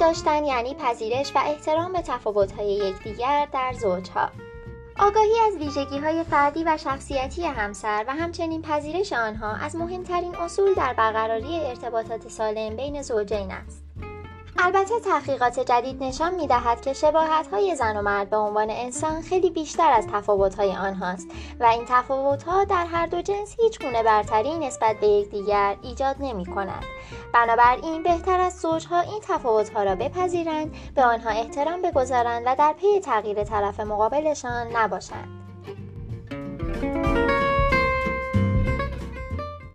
داشتن یعنی پذیرش و احترام به تفاوت‌های یکدیگر در زوجها. آگاهی از ویژگی های فردی و شخصیتی همسر و همچنین پذیرش آنها از مهمترین اصول در برقراری ارتباطات سالم بین زوجین است. البته تحقیقات جدید نشان می دهد که شباهت های زن و مرد به عنوان انسان خیلی بیشتر از تفاوت های آنهاست و این تفاوت ها در هر دو جنس هیچ گونه برتری نسبت به یکدیگر ایجاد نمی کند. بنابراین بهتر از زوجها این تفاوت ها را بپذیرند، به آنها احترام بگذارند و در پی تغییر طرف مقابلشان نباشند.